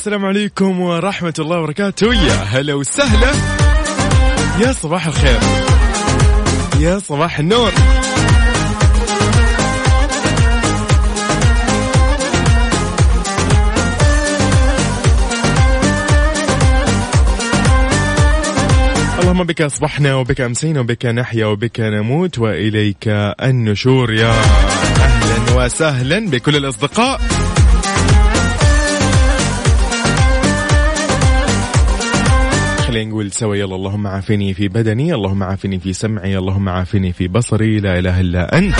السلام عليكم ورحمة الله وبركاته. يا هلا وسهلا. يا صباح الخير. يا صباح النور. اللهم بك أصبحنا وبك أمسينا وبك نحيا وبك نموت وإليك النشور. يا أهلا وسهلا بكل الأصدقاء. خلينا نقول سوا يلا اللهم عافني في بدني اللهم عافني في سمعي اللهم عافني في بصري لا إله إلا أنت.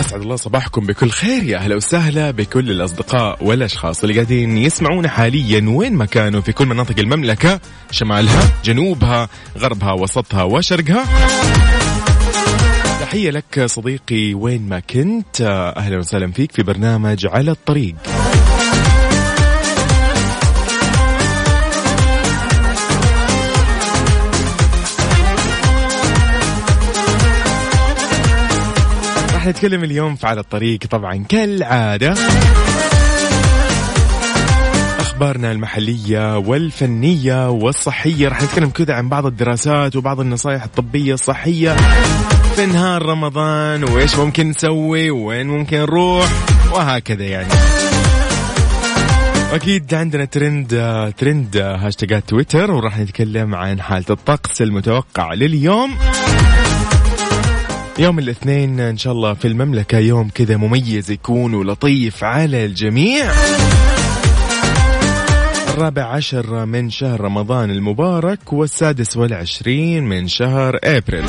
أسعد الله صباحكم بكل خير يا أهلا وسهلا بكل الأصدقاء والأشخاص اللي قاعدين يسمعونا حاليا وين ما كانوا في كل مناطق المملكة شمالها جنوبها غربها وسطها وشرقها. تحية لك صديقي وين ما كنت أهلا وسهلا فيك في برنامج على الطريق. نتكلم اليوم في على الطريق طبعا كالعادة. أخبارنا المحلية والفنية والصحية. راح نتكلم كذا عن بعض الدراسات وبعض النصائح الطبية الصحية. في نهار رمضان وإيش ممكن نسوي؟ وين ممكن نروح؟ وهكذا يعني. أكيد عندنا trend trend هاشتاجات تويتر وراح نتكلم عن حالة الطقس المتوقع لليوم. يوم الاثنين إن شاء الله في المملكة يوم كذا مميز يكون ولطيف على الجميع. الرابع عشر من شهر رمضان المبارك والسادس والعشرين من شهر أبريل.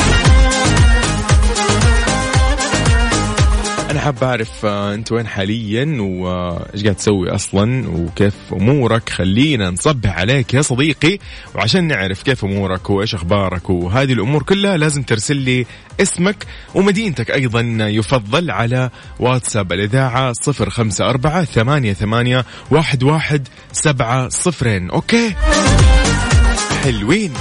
أنا حاب أعرف آه، أنت وين حاليا؟ وإيش قاعد تسوي أصلا؟ وكيف أمورك؟ خلينا نصبح عليك يا صديقي وعشان نعرف كيف أمورك وإيش أخبارك وهذه الأمور كلها لازم ترسل لي اسمك ومدينتك أيضا يفضل على واتساب الإذاعة 054 ثمانية ثمانية واحد واحد سبعة صفرين. okay؟ حلوين.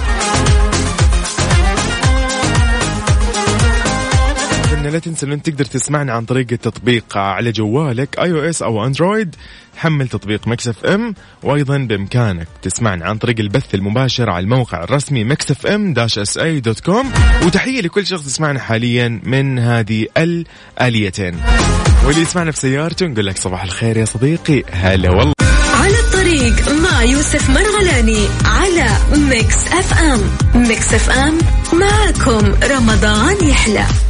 لا تنسى انك تقدر تسمعنا عن طريق التطبيق على جوالك iOS أو Android حمل تطبيق Mix FM وأيضا بإمكانك تسمعنا عن طريق البث المباشر على الموقع الرسمي Mix FM dash SA dot com. وتحية لكل شخص يسمعنا حاليا من هذه الآليتين. واللي يسمعنا في سيارته نقول لك صباح الخير يا صديقي. هلا والله. على الطريق مع يوسف مرغلاني على Mix FM. Mix FM معكم رمضان يحلى.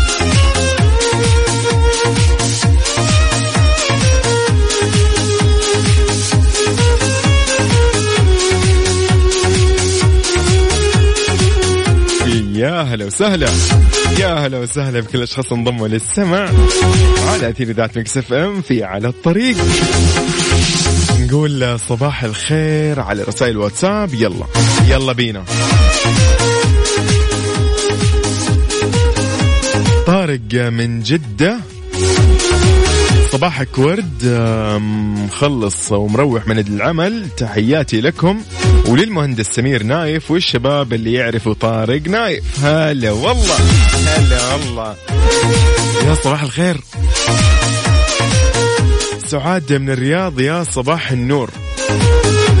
يا هلا وسهلا. يا هلا وسهلا بكل الاشخاص انضموا للسمع على أثير إذاعة Mix FM في على الطريق. نقول صباح الخير على رسائل واتساب. يلا يلا بينا. طارق من جدة. صباحك ورد مخلص ومروح من العمل. تحياتي لكم. وللمهندس سمير نايف والشباب اللي يعرفوا طارق نايف. هلا والله. هلا والله. يا صباح الخير. سعاد من الرياض يا صباح النور.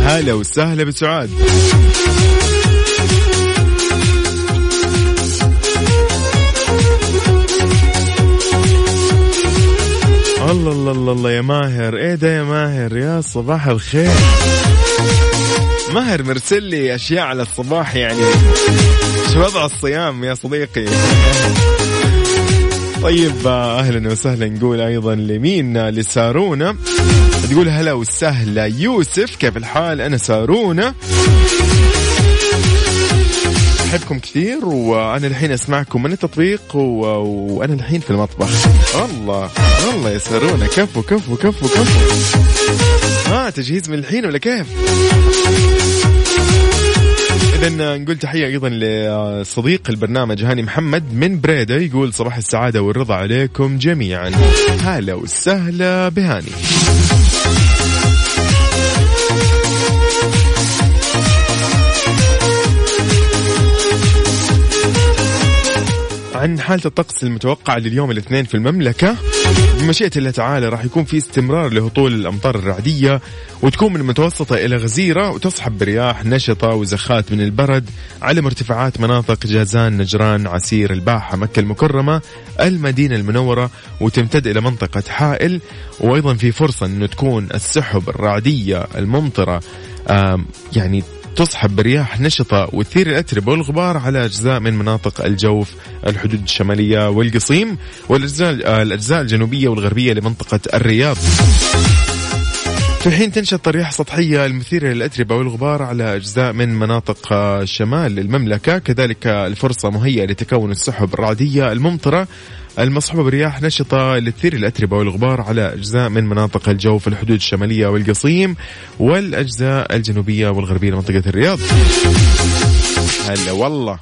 هلا وسهلا بسعاد. الله الله الله يا ماهر. إيه ده يا ماهر؟ يا صباح الخير. ماهر مرسل لي أشياء على الصباح يعني. شو وضع الصيام يا صديقي؟ طيب أهلا وسهلا نقول أيضا لمين؟ لسارونا. تقول هلا وسهلا. يوسف كيف الحال؟ أنا سارونا. أحبكم كثير وأنا الحين أسمعكم من التطبيق و... وأنا الحين في المطبخ. الله الله يا سارونا. كفو كفو كفو كفو. ها آه تجهيز من الحين ولا كيف؟ اذا نقول تحية أيضا لصديق البرنامج هاني محمد من بريدة يقول صباح السعادة والرضا عليكم جميعا. هلا وسهلا بهاني. عن حالة الطقس المتوقعة لليوم الاثنين في المملكة. بمشيئة الله تعالى راح يكون في استمرار لهطول الأمطار الرعدية وتكون من متوسطة إلى غزيرة وتصحب برياح نشطة وزخات من البرد على مرتفعات مناطق جازان نجران عسير الباحة مكة المكرمة المدينة المنورة وتمتد إلى منطقة حائل. وأيضا في فرصة أنه تكون السحب الرعدية الممطرة يعني تصحب برياح نشطة وتثير الأتربة والغبار على أجزاء من مناطق الجوف الحدود الشمالية والقصيم والأجزاء آه، الأجزاء الجنوبية والغربية لمنطقة الرياض. في حين تنشط رياح سطحية المثيرة للأتربة والغبار على أجزاء من مناطق آه، شمال المملكة كذلك الفرصة مهيئة لتكون السحب الرعدية الممطرة. المصحوبة برياح نشطة لتثير الأتربة والغبار على أجزاء من مناطق الجوف الحدود الشمالية والقصيم والأجزاء الجنوبية والغربية لمنطقة الرياض. هلا والله.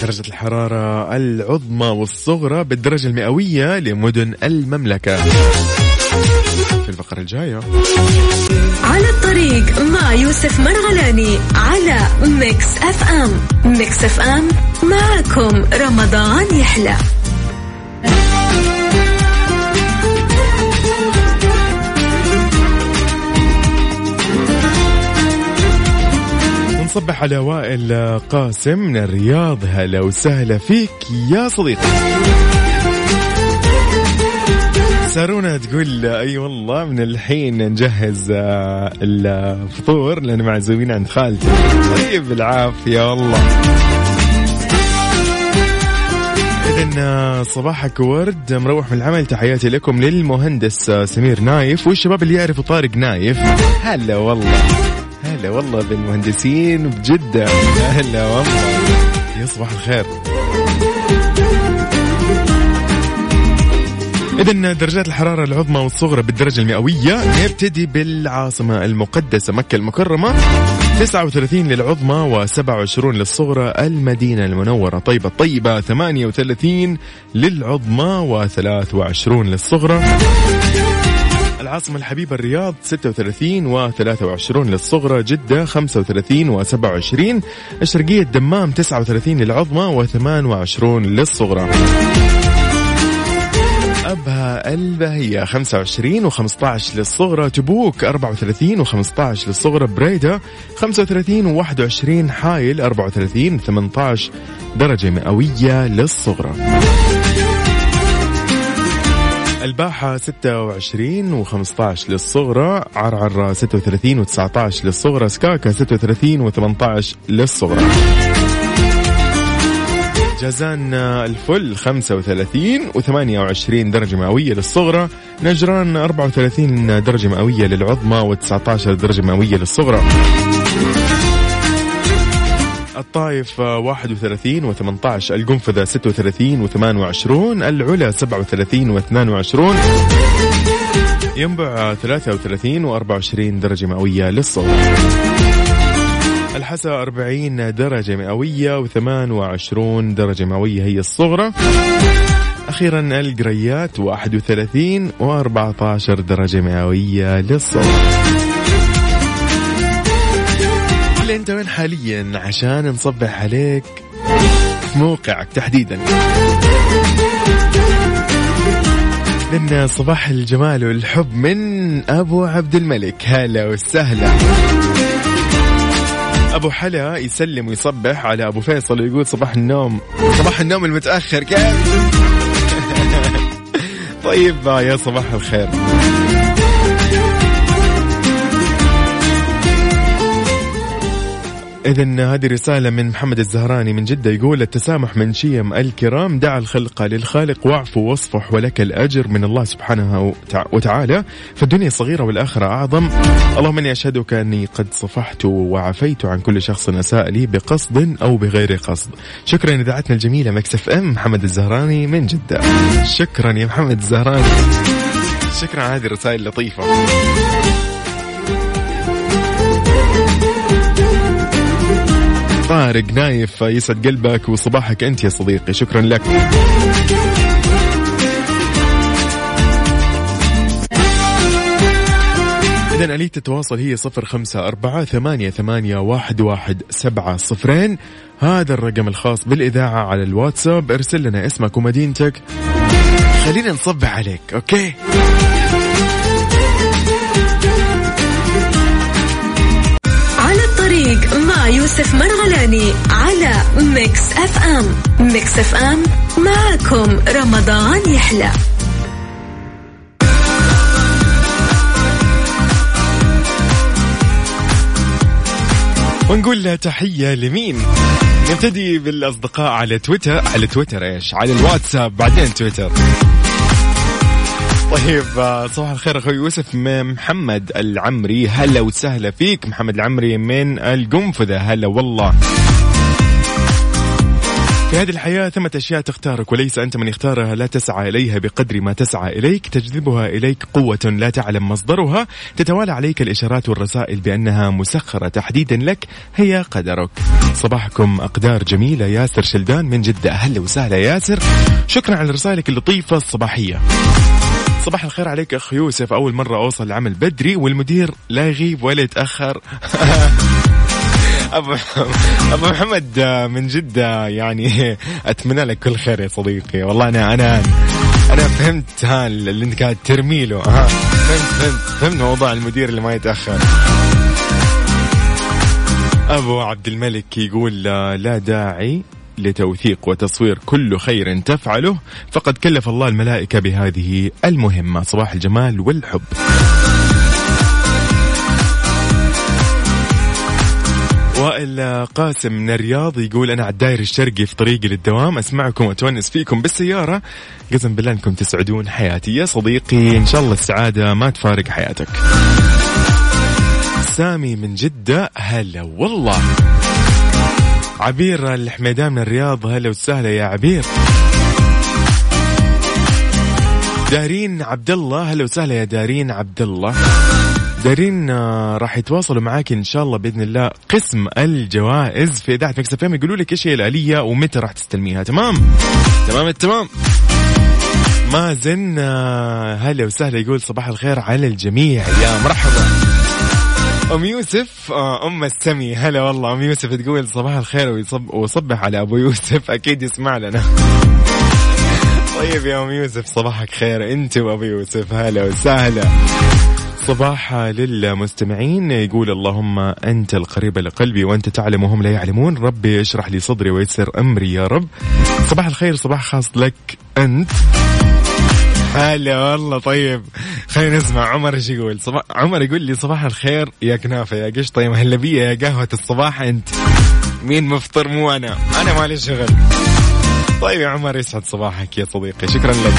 درجة الحرارة العظمى والصغرى بالدرجة المئوية لمدن المملكة. في الفقرة الجاية. الطريق مع يوسف مرغلاني على Mix FM. Mix FM معكم رمضان يحلى. ونصبح على وائل قاسم من الرياض. هلا وسهلا فيك يا صديقي. سارونا تقول أي والله من الحين نجهز آه، الفطور لأن معزومين عند خالتي. طيب بالعافية والله. إذا صباحك ورد مروح من العمل. تحياتي لكم للمهندس آه، سمير نايف. والشباب اللي يعرفوا طارق نايف هلا والله. هلا والله بالمهندسين بجدة. هلا والله. يا صباح الخير. إذا درجات الحرارة العظمى والصغرى بالدرجة المئوية نبتدي بالعاصمة المقدسة مكة المكرمة. 39 للعظمى و27 للصغرى المدينة المنورة. طيبة الطيبة 38 للعظمى و23 للصغرى. العاصمة الحبيبة الرياض 36 و23 للصغرى. جدة 35 و27 الشرقية الدمام 39 للعظمى و28 للصغرى. أبها البهية 25 و15 للصغرى تبوك 34 و15 للصغرى بريدة 35 و21 حايل 34 18 درجة مئوية للصغرى. الباحة 26 و15 للصغرى عرعر 36 و19 للصغرى سكاكا 36 و18 للصغرى. جازان الفل 35 و28 درجة مئوية للصغرى. نجران 34 درجة مئوية للعظمى و19 درجة مئوية للصغرى. الطائف 31 و18 القنفذة 36 و28 العلا 37 و22 ينبع 33 و24 درجة مئوية للصغرى. الحسا 40 درجة مئوية و28 درجة مئوية هي الصغرى. أخيرا القريات 31 و14 درجة مئوية للصغرى اللي انت وين حاليا عشان نصبح عليك في موقعك تحديدا. لنا صباح الجمال والحب من أبو عبد الملك. هلا وسهلا. أبو حلا يسلم ويصبح على أبو فيصل ويقول صباح النوم. صباح النوم المتأخر كيف؟ طيب يا صباح الخير. إذا هذه رسالة من محمد الزهراني من جدة. يقول التسامح من شيم الكرام دع الخلق للخالق واعفو واصفح ولك الأجر من الله سبحانه وتعالى. فالدنيا صغيرة والآخرة أعظم. اللهم إني أشهدك أني قد صفحت وعفيت عن كل شخص أساء لي بقصد أو بغير قصد. شكرا إذاعتنا الجميلة مكسف أم محمد الزهراني من جدة. شكرا يا محمد الزهراني. شكرا على هذه الرسائل اللطيفة طارق نايف يسعد قلبك وصباحك أنت يا صديقي. شكرا لك. إذا آلية التواصل هي صفر خمسة أربعة ثمانية, ثمانية واحد, واحد سبعة صفرين. هذا الرقم الخاص بالإذاعة على الواتساب. ارسل لنا اسمك ومدينتك. خلينا نصبح عليك أوكي؟ مع يوسف مرغلاني على Mix FM. Mix FM معكم رمضان يحلى. ونقول تحية لمين؟ نبتدي بالأصدقاء على تويتر على تويتر إيش؟ على الواتساب بعدين تويتر. طيب آه، صباح الخير أخوي يوسف محمد العمري. هلا وسهلا فيك. محمد العمري من القنفذة. هلا والله. في هذه الحياة ثمة أشياء تختارك وليس أنت من يختارها. لا تسعى إليها بقدر ما تسعى إليك. تجذبها إليك قوة لا تعلم مصدرها. تتوالى عليك الإشارات والرسائل بأنها مسخرة تحديدا لك. هي قدرك. صباحكم أقدار جميلة. ياسر شلدان من جدة. أهلا وسهلا ياسر. شكرا على رسائلك اللطيفة الصباحية. صباح الخير عليك أخ يوسف. أول مرة أوصل العمل بدري والمدير لا يغيب ولا يتأخر. ابو أبو محمد من جدة يعني أتمنى لك كل خير يا صديقي. والله أنا أنا أنا فهمت ها اللي أنت قاعد ترمي له. فهمت فهمت فهمت موضوع المدير اللي ما يتأخر. أبو عبد الملك يقول لا داعي لتوثيق وتصوير كل خير تفعله فقد كلف الله الملائكة بهذه المهمة. صباح الجمال والحب. وائل قاسم من الرياض يقول أنا على الداير الشرقي في طريقي للدوام أسمعكم وأتونس فيكم بالسيارة. قسم بالله أنكم تسعدون حياتي يا صديقي. إن شاء الله السعادة ما تفارق حياتك. سامي من جدة هلا والله. عبير الحميدان من الرياض هلا وسهلا يا عبير. دارين عبد الله هلا وسهلا يا دارين عبد الله دارين آه، راح يتواصلوا معاك إن شاء الله بإذن الله قسم الجوائز في إذاعة Mix F يقولوا لك إيش هي الآلية ومتى راح تستلميها. تمام؟ تمام التمام. مازن آه، هلا وسهلا يقول صباح الخير على الجميع. يا مرحبا. أم يوسف آه، أم السمي. هلا والله أم يوسف تقول صباح الخير ويصب وصبح على أبو يوسف. أكيد يسمع لنا. طيب يا أم يوسف صباحك خير. أنت وأبو يوسف هلا وسهلا. صباح للمستمعين. يقول اللهم أنت القريب لقلبي وأنت تعلم وهم لا يعلمون. ربي اشرح لي صدري ويسر أمري يا رب. صباح الخير صباح خاص لك أنت. هلا والله طيب. خلينا نسمع عمر إيش يقول. صباح عمر يقول لي صباح الخير يا كنافة يا قشطة يا مهلبيه يا قهوة الصباح أنت مين مفطر مو أنا؟ أنا مالي شغل. طيب يا عمر يسعد صباحك يا صديقي. شكرا لك.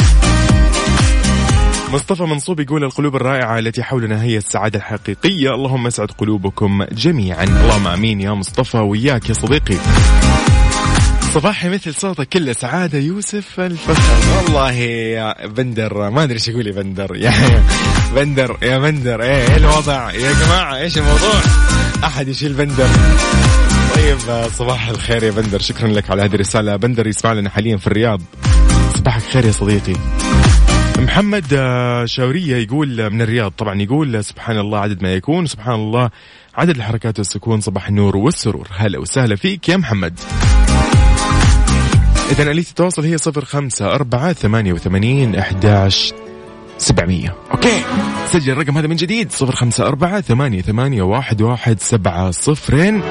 مصطفى منصوب يقول القلوب الرائعة التي حولنا هي السعادة الحقيقية. اللهم اسعد قلوبكم جميعا. اللهم آمين يا مصطفى وياك يا صديقي. صباحي مثل صوتك كله سعادة يوسف الفخر. والله يا بندر ما أدري إيش يقول يا بندر. يا بندر يا بندر إيه, إيه الوضع؟ يا جماعة إيش الموضوع؟ أحد يشيل بندر. طيب صباح الخير يا بندر. شكرا لك على هذه الرسالة. بندر يسمع لنا حاليا في الرياض. صباحك خير يا صديقي. محمد آه، شاورية يقول من الرياض. طبعا يقول سبحان الله عدد ما يكون سبحان الله عدد الحركات والسكون صباح النور والسرور. هلا وسهلا فيك يا محمد. إذا آلية التواصل هي صفر خمسة أربعة ثمانية وثمانين أحداش سبعمية. أوكي. سجل الرقم هذا من جديد. صفر خمسة أربعة ثمانية ثمانية واحد واحد سبعة صفرين.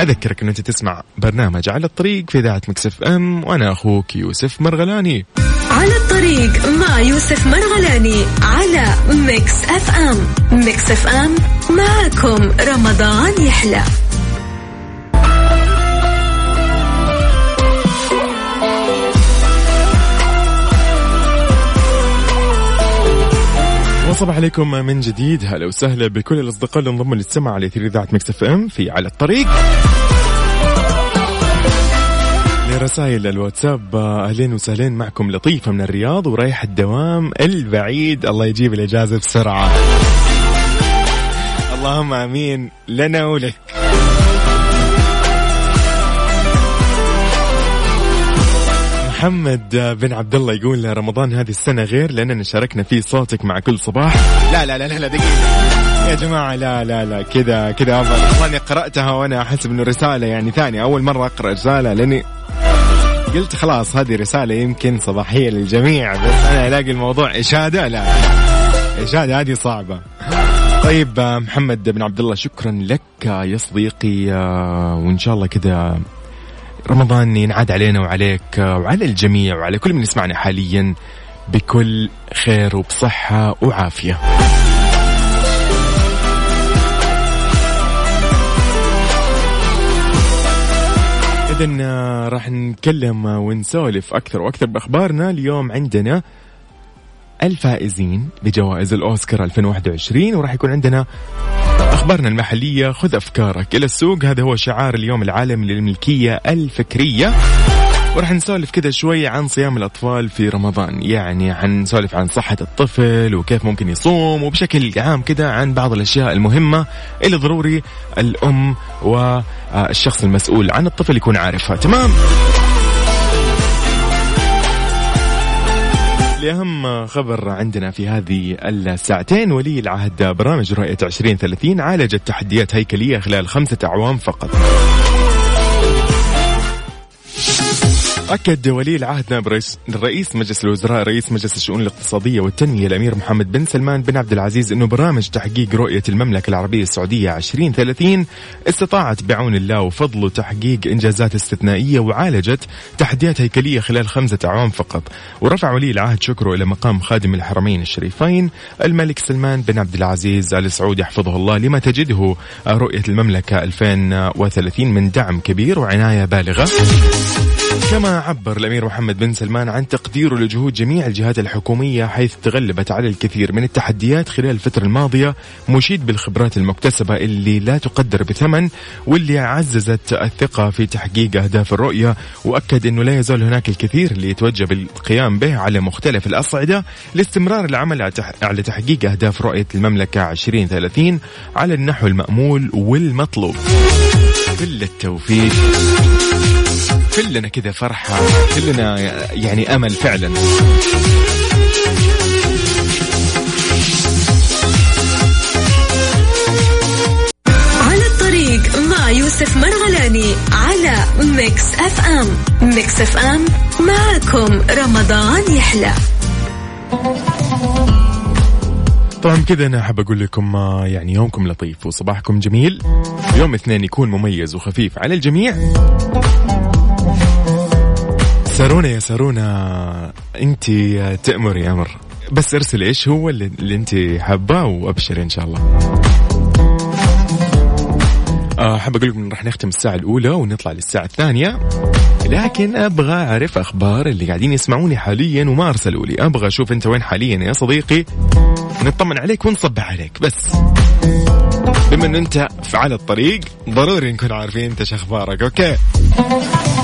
أذكرك أن أنت تسمع برنامج على الطريق في إذاعة Mix FM وأنا أخوك يوسف مرغلاني. على الطريق مع يوسف مرغلاني على Mix FM. Mix FM معكم رمضان يحلى. وصباح عليكم من جديد. هلا وسهلا بكل الأصدقاء اللي انضموا للسمع على اثير إذاعة Mix FM في على الطريق. لرسائل الواتساب أهلين وسهلين معكم لطيفة من الرياض ورايح الدوام البعيد. الله يجيب الإجازة بسرعة. اللهم آمين. لنا ولك. محمد بن عبد الله يقول رمضان هذه السنة غير لأننا شاركنا فيه صوتك مع كل صباح. لا لا لا لا, دقيقة. يا جماعة لا لا لا كذا كذا أظني قرأتها وأنا أحس إنه رسالة يعني ثانية. أول مرة أقرأ رسالة لأني قلت خلاص هذه رسالة يمكن صباحية للجميع بس أنا ألاقي الموضوع إشادة لا إشادة هذه صعبة. طيب محمد بن عبد الله شكرا لك يا صديقي وإن شاء الله كذا رمضان ينعاد علينا وعليك وعلى الجميع وعلى كل من يسمعنا حاليا بكل خير وبصحة وعافية. إذا راح نتكلم ونسولف أكثر وأكثر بأخبارنا. اليوم عندنا الفائزين بجوائز الأوسكار 2021 وراح يكون عندنا أخبارنا المحلية. خذ أفكارك إلى السوق. هذا هو شعار اليوم العالمي للملكية الفكرية. وراح نسولف كذا شوي عن صيام الأطفال في رمضان يعني حنسولف عن صحة الطفل وكيف ممكن يصوم وبشكل عام كذا عن بعض الأشياء المهمة اللي ضروري الأم والشخص المسؤول عن الطفل يكون عارفها. تمام؟ لأهم خبر عندنا في هذه الساعتين ولي العهد برامج رؤية 2030 عالجت تحديات هيكلية خلال خمسة أعوام فقط. أكد ولي العهد نائب رئيس, مجلس الوزراء رئيس مجلس الشؤون الاقتصادية والتنمية الأمير محمد بن سلمان بن عبد العزيز أنه برامج تحقيق رؤية المملكة العربية السعودية 2030 استطاعت بعون الله وفضله تحقيق إنجازات استثنائية وعالجت تحديات هيكلية خلال خمسة أعوام فقط. ورفع ولي العهد شكره إلى مقام خادم الحرمين الشريفين الملك سلمان بن عبد العزيز آل سعود يحفظه الله لما تجده رؤية المملكة 2030 من دعم كبير وعناية بالغة. كما عبر الأمير محمد بن سلمان عن تقديره لجهود جميع الجهات الحكومية حيث تغلبت على الكثير من التحديات خلال الفترة الماضية مشيد بالخبرات المكتسبة اللي لا تقدر بثمن واللي عززت الثقة في تحقيق أهداف الرؤية وأكد إنه لا يزال هناك الكثير اللي يتوجه بالقيام به على مختلف الأصعدة لاستمرار العمل على تحقيق أهداف رؤية المملكة 2030 على النحو المأمول والمطلوب. كل التوفيق. كلنا كذا فرحة كلنا يعني أمل فعلا. على الطريق مع يوسف مرغلاني على Mix FM. Mix FM معكم رمضان يحلى. طبعا كذا أنا أحب أقول لكم يعني يومكم لطيف وصباحكم جميل. يوم اثنين يكون مميز وخفيف على الجميع. سارونا يا سارونا انت تأمر يا أمر بس ارسل إيش هو اللي, اللي انت حابة وابشري إن شاء الله. أحب أقول لكم راح نختم الساعة الأولى ونطلع للساعة الثانية. لكن أبغى أعرف أخبار اللي قاعدين يسمعوني حاليا وما أرسلوا لي. أبغى أشوف أنت وين حاليا يا صديقي. نطمن عليك ونصبح عليك بس. بما إن أنت في على الطريق ضروري نكون عارفين أنت أخبارك أوكي؟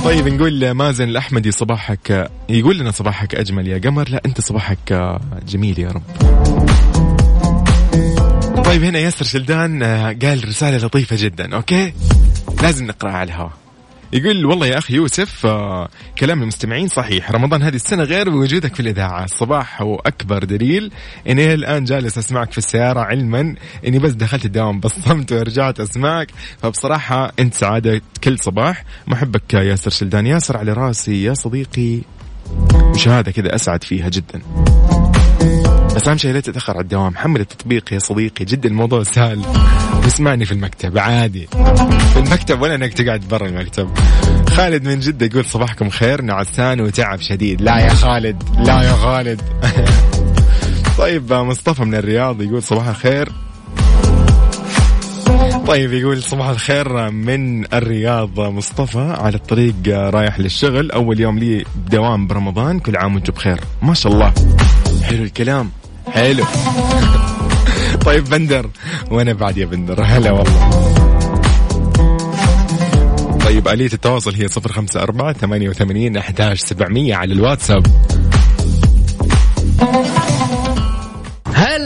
طيب نقول مازن الأحمدي صباحك يقول لنا صباحك أجمل يا قمر. لا أنت صباحك جميل يا رب. طيب هنا ياسر شلدان قال رسالة لطيفة جدا أوكي؟ لازم نقرأها على الهواء. يقول والله يا أخي يوسف آه كلام المستمعين صحيح. رمضان هذه السنة غير بوجودك في الإذاعة. الصباح هو أكبر دليل إني الآن جالس أسمعك في السيارة علما إني بس دخلت الدوام بصمت ورجعت أسمعك. فبصراحة أنت سعادة كل صباح. محبك ياسر شلدان. ياسر على راسي يا صديقي. مشاهدة كذا أسعد فيها جدا. بس اهم شيء لا تتأخر على الدوام. حمل التطبيق يا صديقي جدا الموضوع سهل. اسمعني في المكتب عادي. في المكتب ولا إنك تقعد برا المكتب؟ خالد من جدة يقول صباحكم خير نعسان وتعب شديد. لا يا خالد لا يا خالد. طيب مصطفى من الرياض يقول صباح الخير. طيب يقول صباح الخير من الرياض. مصطفى على الطريق رايح للشغل. أول يوم لي دوام برمضان كل عام وأنتم بخير. ما شاء الله. حلو الكلام. حلو. طيب بندر وأنا بعد يا بندر؟ هلا والله. طيب آلية التواصل هي صفر خمسة أربعة ثمانية وثمانين أحداش سبعمية على الواتساب.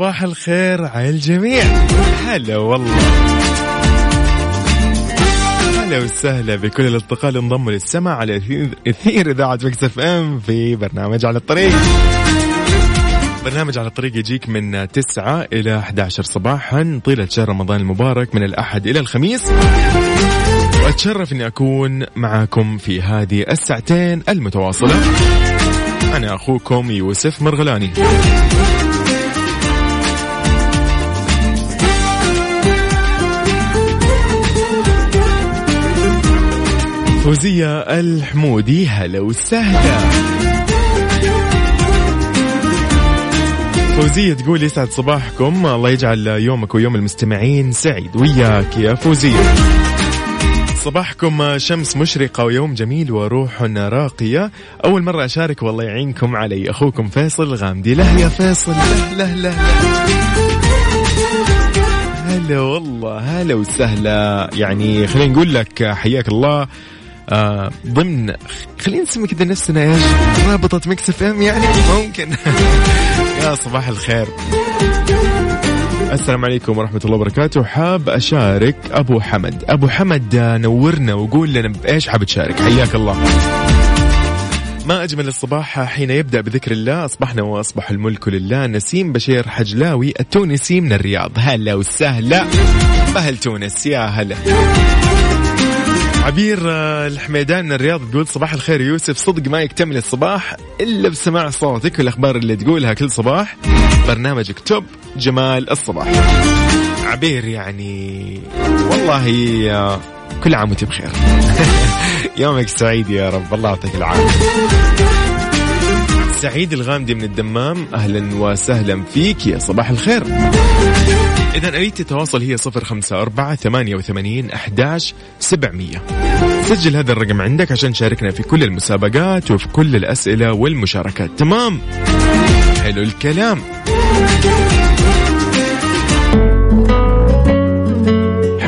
صباح الخير على الجميع. هلا والله. هلا وسهلا بكل الأصدقاء اللي انضموا للسمع على اثير إذاعة Mix FM في برنامج على الطريق. برنامج على الطريق يجيك من 9 إلى 11 صباحا. طيلة شهر رمضان المبارك من الأحد إلى الخميس. وأتشرف أني أكون معاكم في هذه الساعتين المتواصلة. أنا أخوكم يوسف مرغلاني. فوزية الحمودي هلا وسهلا فوزية تقول يسعد صباحكم. الله يجعل يومك ويوم المستمعين سعيد وياك يا فوزية. صباحكم شمس مشرقة ويوم جميل وروح راقية. أول مرة أشارك والله يعينكم علي أخوكم فيصل الغامدي له يا فيصل له له له. هلا والله هلا وسهلا. يعني خلينا نقول لك حياك الله. آه ضمن خلينا نسمي كذا نفسنا إيش؟ رابطة Mix FM يعني؟ ممكن. يا صباح الخير. السلام عليكم ورحمة الله وبركاته. حاب أشارك أبو حمد. أبو حمد آه، نورنا وقول لنا بإيش حاب تشارك. حياك الله. ما أجمل الصباح حين يبدأ بذكر الله. أصبحنا وأصبح الملك لله. نسيم بشير حجلاوي التونسي من الرياض. هلا وسهلا. بأهل تونس؟ يا هلا. عبير آه، الحميدان من الرياض تقول صباح الخير يوسف. صدق ما يكتمل الصباح إلا بسماع صوتك والأخبار اللي تقولها كل صباح. برنامجك توب جمال الصباح. عبير يعني والله آه، كل عام وأنت بخير. يومك سعيد يا رب. الله يعطيك العافية. سعيد الغامدي من الدمام. أهلا وسهلا فيك يا صباح الخير. إذا أريد التواصل هي صفر خمسة أربعة ثمانية وثمانين أحداش سبعمية. سجل هذا الرقم عندك عشان تشاركنا في كل المسابقات وفي كل الأسئلة والمشاركات. تمام؟ حلو الكلام.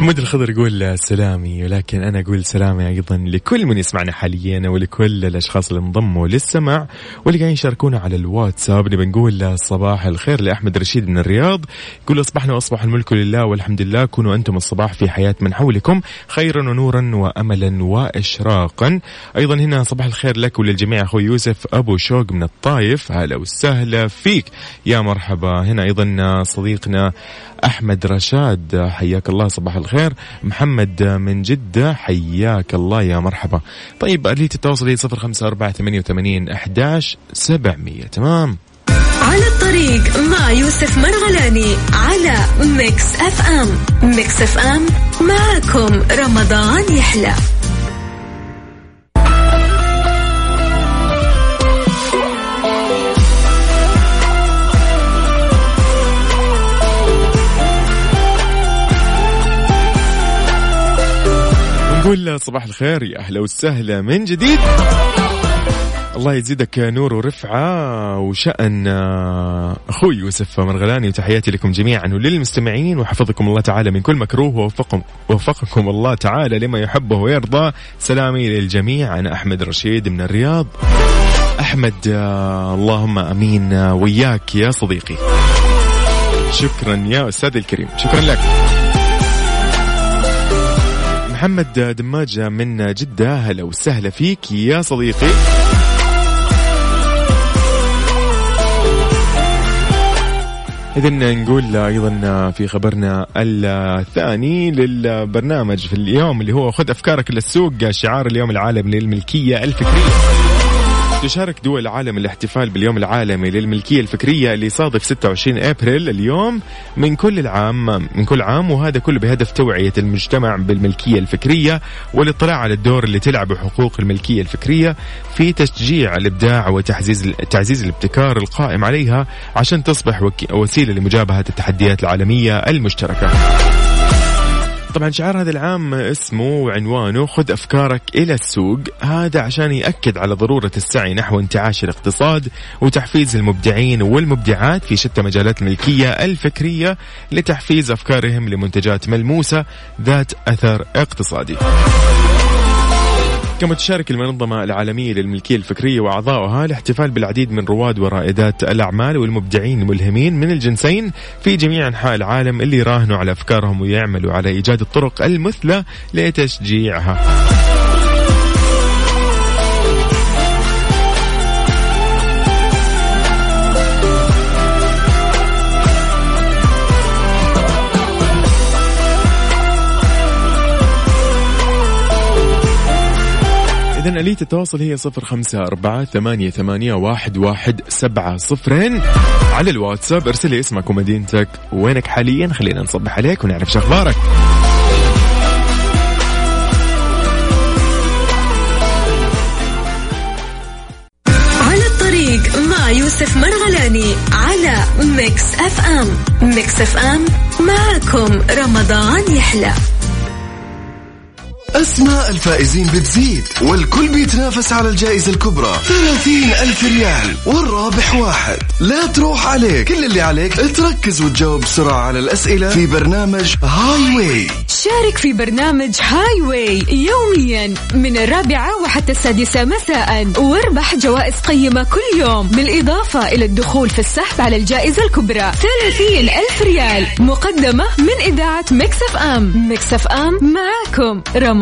محمود الخضر يقول سلامي ولكن أنا أقول سلامي أيضا لكل من يسمعنا حاليا ولكل الأشخاص اللي انضموا للسمع واللي قاعدين يشاركونا على الواتساب. نبي نقول صباح الخير لأحمد رشيد من الرياض. يقول أصبحنا واصبح الملك لله والحمد لله. كونوا أنتم الصباح في حياة من حولكم خيرا ونورا واملا واشراقا. أيضا هنا صباح الخير لك وللجميع أخوي يوسف أبو شوق من الطايف. هلا وسهلا فيك. يا مرحبا. هنا أيضا صديقنا أحمد رشاد. حياك الله صباح الخير. محمد من جدة حياك الله يا مرحبا. طيب آلية التواصل هي صفر خمسة أربعة ثمانية وثمانين أحداش سبعمية. تمام؟ على الطريق مع يوسف مرغلاني على Mix FM. Mix FM معكم رمضان يحلى. نقول صباح الخير يا أهلا وسهلا من جديد. الله يزيدك نور ورفعة وشأن آه، أخوي يوسف مرغلاني وتحياتي لكم جميعا وللمستمعين وحفظكم الله تعالى من كل مكروه ووفقكم, ووفقكم الله تعالى لما يحبه ويرضى. سلامي للجميع أنا أحمد رشيد من الرياض. أحمد آه، اللهم أمين آه، وياك يا صديقي. شكرا يا أستاذ الكريم شكرا لك. محمد دماجة من جدة هلا وسهلا فيك يا صديقي. إذا نقول أيضا في خبرنا الثاني للبرنامج في اليوم اللي هو خذ أفكارك للسوق شعار اليوم العالمي للملكية الفكرية. تشارك دول العالم الاحتفال باليوم العالمي للملكية الفكرية اللي صادف 26 أبريل اليوم من كل العام من كل عام وهذا كله بهدف توعية المجتمع بالملكية الفكرية والاطلاع على الدور اللي تلعبه حقوق الملكية الفكرية في تشجيع الإبداع وتعزيز تعزيز الابتكار القائم عليها عشان تصبح وسيلة لمجابهة التحديات العالمية المشتركة. طبعا شعار هذا العام اسمه وعنوانه خذ أفكارك إلى السوق. هذا عشان يأكد على ضرورة السعي نحو انتعاش الاقتصاد وتحفيز المبدعين والمبدعات في شتى مجالات الملكية الفكرية لتحفيز أفكارهم لمنتجات ملموسة ذات أثر اقتصادي. كما تشارك المنظمة العالمية للملكية الفكرية وأعضائها الاحتفال بالعديد من رواد ورائدات الأعمال والمبدعين الملهمين من الجنسين في جميع أنحاء العالم اللي راهنوا على أفكارهم ويعملوا على إيجاد الطرق المثلى لتشجيعها. إذا آلية التواصل هي صفر خمسة أربعة ثمانية, ثمانية واحد, واحد سبعة صفرين. على الواتساب ارسلي اسمك ومدينتك. وينك حاليا؟ خلينا نصبح عليك ونعرف شخبارك على يوسف مرغلاني على Mix FM. Mix FM معكم رمضان يحلى. أسماء الفائزين بتزيد والكل بيتنافس على الجائزة الكبرى. 30 ألف ريال والرابح واحد. لا تروح عليك. كل اللي عليك تركز وتجاوب بسرعة على الأسئلة في برنامج Highway شارك في برنامج Highway يوميا من الرابعة وحتى السادسة مساء. واربح جوائز قيمة كل يوم بالإضافة إلى الدخول في السحب على الجائزة الكبرى. 30 ألف ريال مقدمة من إذاعة Mix FM. Mix FM معاكم. رمضان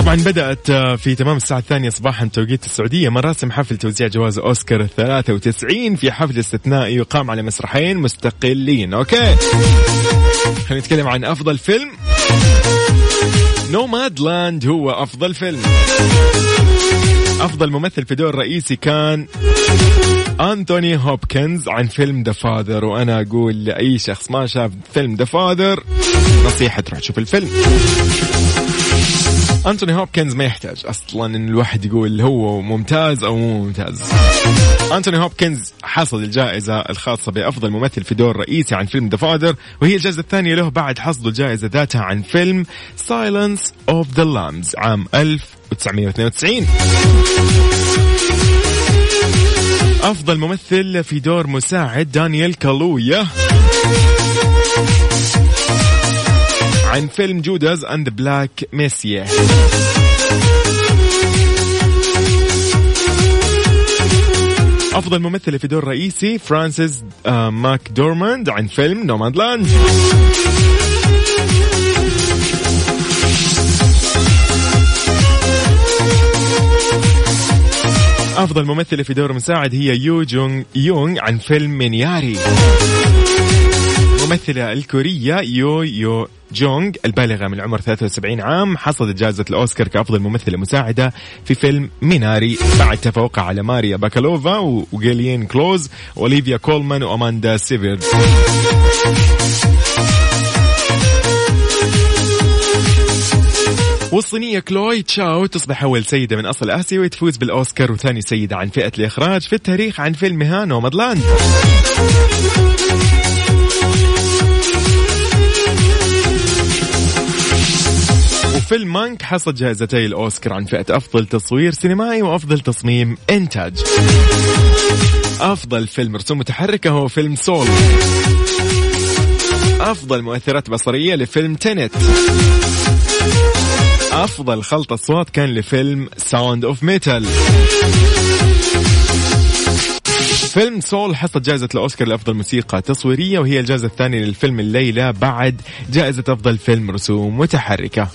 طبعا بدأت آه، في تمام الساعة الثانية صباحا توقيت السعودية. مراسم حفل توزيع جوائز أوسكار الثلاثة وتسعين في حفل استثنائي يقام على مسرحين مستقلين. أوكي. خلينا نتكلم عن أفضل فيلم. Nomadland هو أفضل فيلم. أفضل ممثل في دور رئيسي كان أنتوني هوبكنز عن فيلم The Father وأنا أقول لأي شخص ما شاف فيلم The Father نصيحة تروح تشوف الفيلم. أنتوني هوبكنز ما يحتاج أصلا إن الواحد يقول هو ممتاز أو مو ممتاز. أنتوني هوبكنز حصل الجائزة الخاصة بأفضل ممثل في دور رئيسي عن فيلم The Father وهي الجائزة الثانية له بعد حصد الجائزة ذاتها عن فيلم Silence of the Lambs عام 1992 أفضل ممثل في دور مساعد دانيال كالويا عن فيلم Judas and Black Messiah أفضل ممثلة في دور رئيسي فرانسيس آه ماك دورماند عن فيلم نومادلاند أفضل ممثلة في دور مساعد هي يون يو جونغ عن فيلم ميناري. الممثلة الكورية يو يو جونغ البالغة من العمر 73 عام حصدت جائزة الأوسكار كأفضل ممثلة مساعدة في فيلم ميناري. بعد تفوقها على ماريا باكالوفا وجلين كلوز وأوليفيا كولمان وأماندا سيفيرد والصينية كلوي تشاو تصبح أول سيدة من أصل آسيوي تفوز بالأوسكار وثاني سيدة عن فئة الإخراج في التاريخ عن فيلمها نومادلاند. وفيلم مانك حصد جائزتي الأوسكار عن فئة أفضل تصوير سينمائي وأفضل تصميم إنتاج. أفضل فيلم رسوم متحركة هو فيلم سول. أفضل مؤثرات بصرية لفيلم تينيت. أفضل خلط أصوات كان لفيلم Sound of Metal فيلم سول حصد جائزة الأوسكار لأفضل موسيقى تصويرية وهي الجائزة الثانية للفيلم الليلة بعد جائزة أفضل فيلم رسوم متحركة.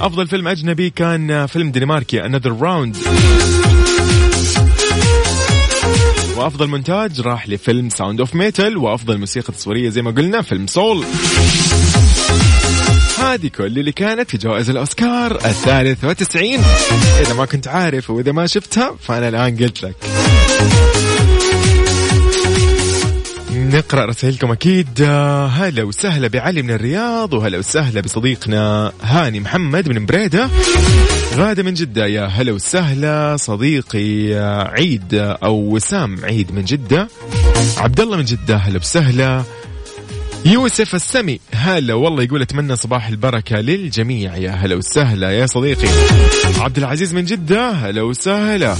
أفضل فيلم أجنبي كان فيلم دنماركي Another Round. وأفضل مونتاج راح لفيلم Sound of Metal وأفضل موسيقى تصويرية زي ما قلنا فيلم سول. هذه كل اللي كانت في جوائز الأوسكار الثالث وتسعين إذا ما كنت عارف وإذا ما شفتها فأنا الآن قلت لك. نقرأ رسائلكم أكيد. آه، هلا وسهلا بعلي من الرياض وهلا وسهلا بصديقنا هاني محمد من بريدة. غادة من جدة يا هلا وسهلا صديقي عيد أو وسام عيد من جدة. عبد الله من جدة هلا وسهلا. يوسف السمي. هلا والله يقول أتمنى صباح البركة للجميع. يا هلا وسهلا يا صديقي. عبد العزيز من جدة هلا وسهلا.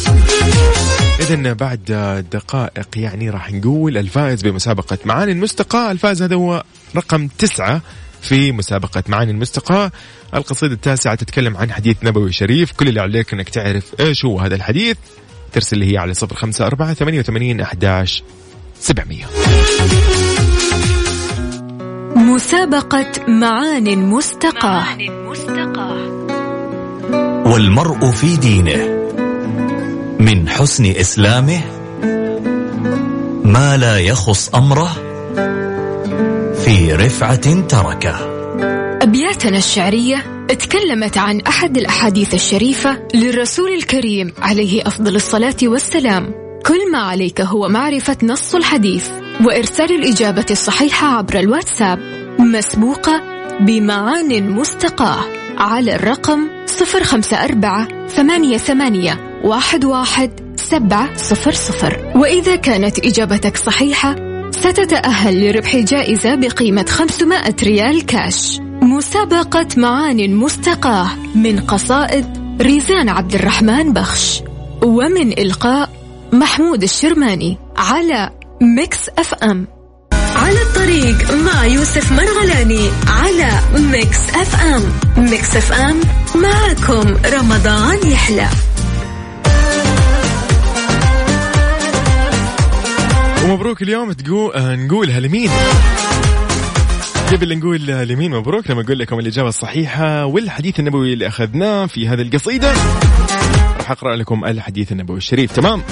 اذا بعد دقائق يعني راح نقول الفائز بمسابقة معاني المستقى. الفائز هذا هو رقم تسعة في مسابقة معاني المستقى. القصيدة التاسعة تتكلم عن حديث نبوي شريف. كل اللي عليك إنك تعرف إيش هو هذا الحديث. ترسل لي هي على صفر خمسة أربعة ثمانية وثمانين أحداش سبعمية. مسابقة معان مستقاة. والمرء في دينه من حسن إسلامه ما لا يخص أمره في رفعة تركه. أبياتنا الشعرية تكلمت عن أحد الأحاديث الشريفة للرسول الكريم عليه أفضل الصلاة والسلام. كل ما عليك هو معرفة نص الحديث وإرسال الإجابة الصحيحة عبر الواتساب. مسبوقة بمعان مستقاة على الرقم صفر خمسة أربعة ثمانية ثمانية واحد واحد سبعة صفر صفر. وإذا كانت إجابتك صحيحة ستتأهل لربح جائزة بقيمة 500 ريال كاش. مسابقة معان مستقاة من قصائد ريزان عبد الرحمن بخش. ومن إلقاء محمود الشرماني على ميكس أف أم. الطريق مع يوسف مرغلاني على ميكس اف ام. ميكس اف ام معكم رمضان يحلى. ومبروك اليوم تقول آه نقولها لمين؟ قبل نقول لمين مبروك؟ لما أقول لكم الإجابة الصحيحة والحديث النبوي اللي أخذناه في هذه القصيدة. راح أقرأ لكم الحديث النبوي الشريف. تمام؟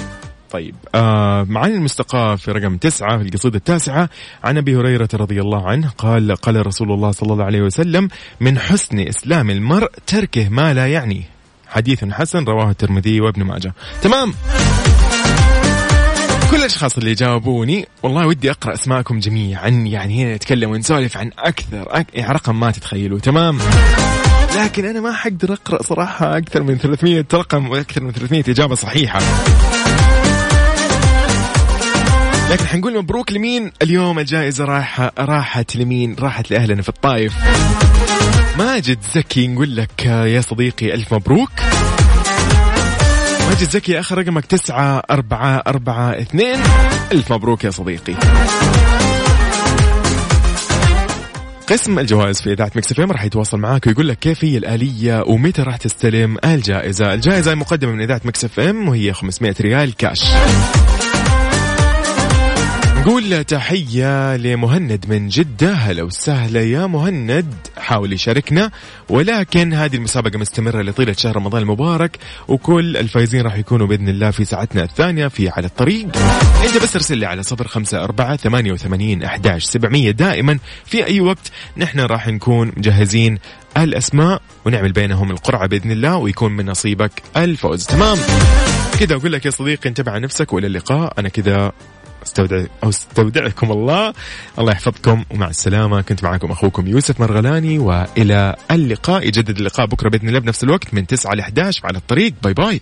طيب آه معاني المستقاة في رقم تسعة في القصيدة التاسعة عن أبي هريرة رضي الله عنه قال قال رسول الله صلى الله عليه وسلم من حسن إسلام المرء تركه ما لا يعنيه حديث حسن رواه الترمذي وابن ماجه. تمام؟ كل الأشخاص اللي جاوبوني والله ودي أقرأ أسماءكم جميعا يعني هنا نتكلم ونسولف عن أكثر أك... يعني رقم ما تتخيلوا تمام؟ لكن أنا ما حقدر أقرأ صراحة أكثر من 300 رقم وأكثر من 300 إجابة صحيحة. لكن حنقول مبروك لمين؟ اليوم الجائزة راح راحت لمين؟ راحت لأهلنا في الطايف. ماجد زكي نقول لك يا صديقي ألف مبروك. ماجد زكي آخر رقمك تسعة أربعة أربعة اثنين. ألف مبروك يا صديقي. قسم الجوائز في إذاعة مكس راح يتواصل معاك ويقول لك كيف هي الآلية ومتى راح تستلم الجائزة، الجائزة مقدمه من إذاعة مكس إف إم وهي 500 ريال كاش. نقول تحية لمهند من جدة. هلا وسهلا يا مهند. حاول يشاركنا. ولكن هذه المسابقة مستمرة لطيلة شهر رمضان المبارك وكل الفايزين راح يكونوا بإذن الله في ساعتنا الثانية في على الطريق. أنت بس ارسل لي على صفر خمسة أربعة ثمانية وثمانين أحداش سبعمية. دائما في أي وقت نحن راح نكون مجهزين الأسماء ونعمل بينهم القرعة بإذن الله ويكون من نصيبك الفوز. تمام؟ كذا أقول لك يا صديقي انتبه على نفسك وإلى اللقاء. أنا كذا. استودع أو أستودعكم الله. الله يحفظكم ومع السلامة. كنت معكم أخوكم يوسف مرغلاني وإلى اللقاء. يجدد اللقاء بكرة بإذن الله بنفس الوقت من 9 ل 11 على الطريق. باي باي.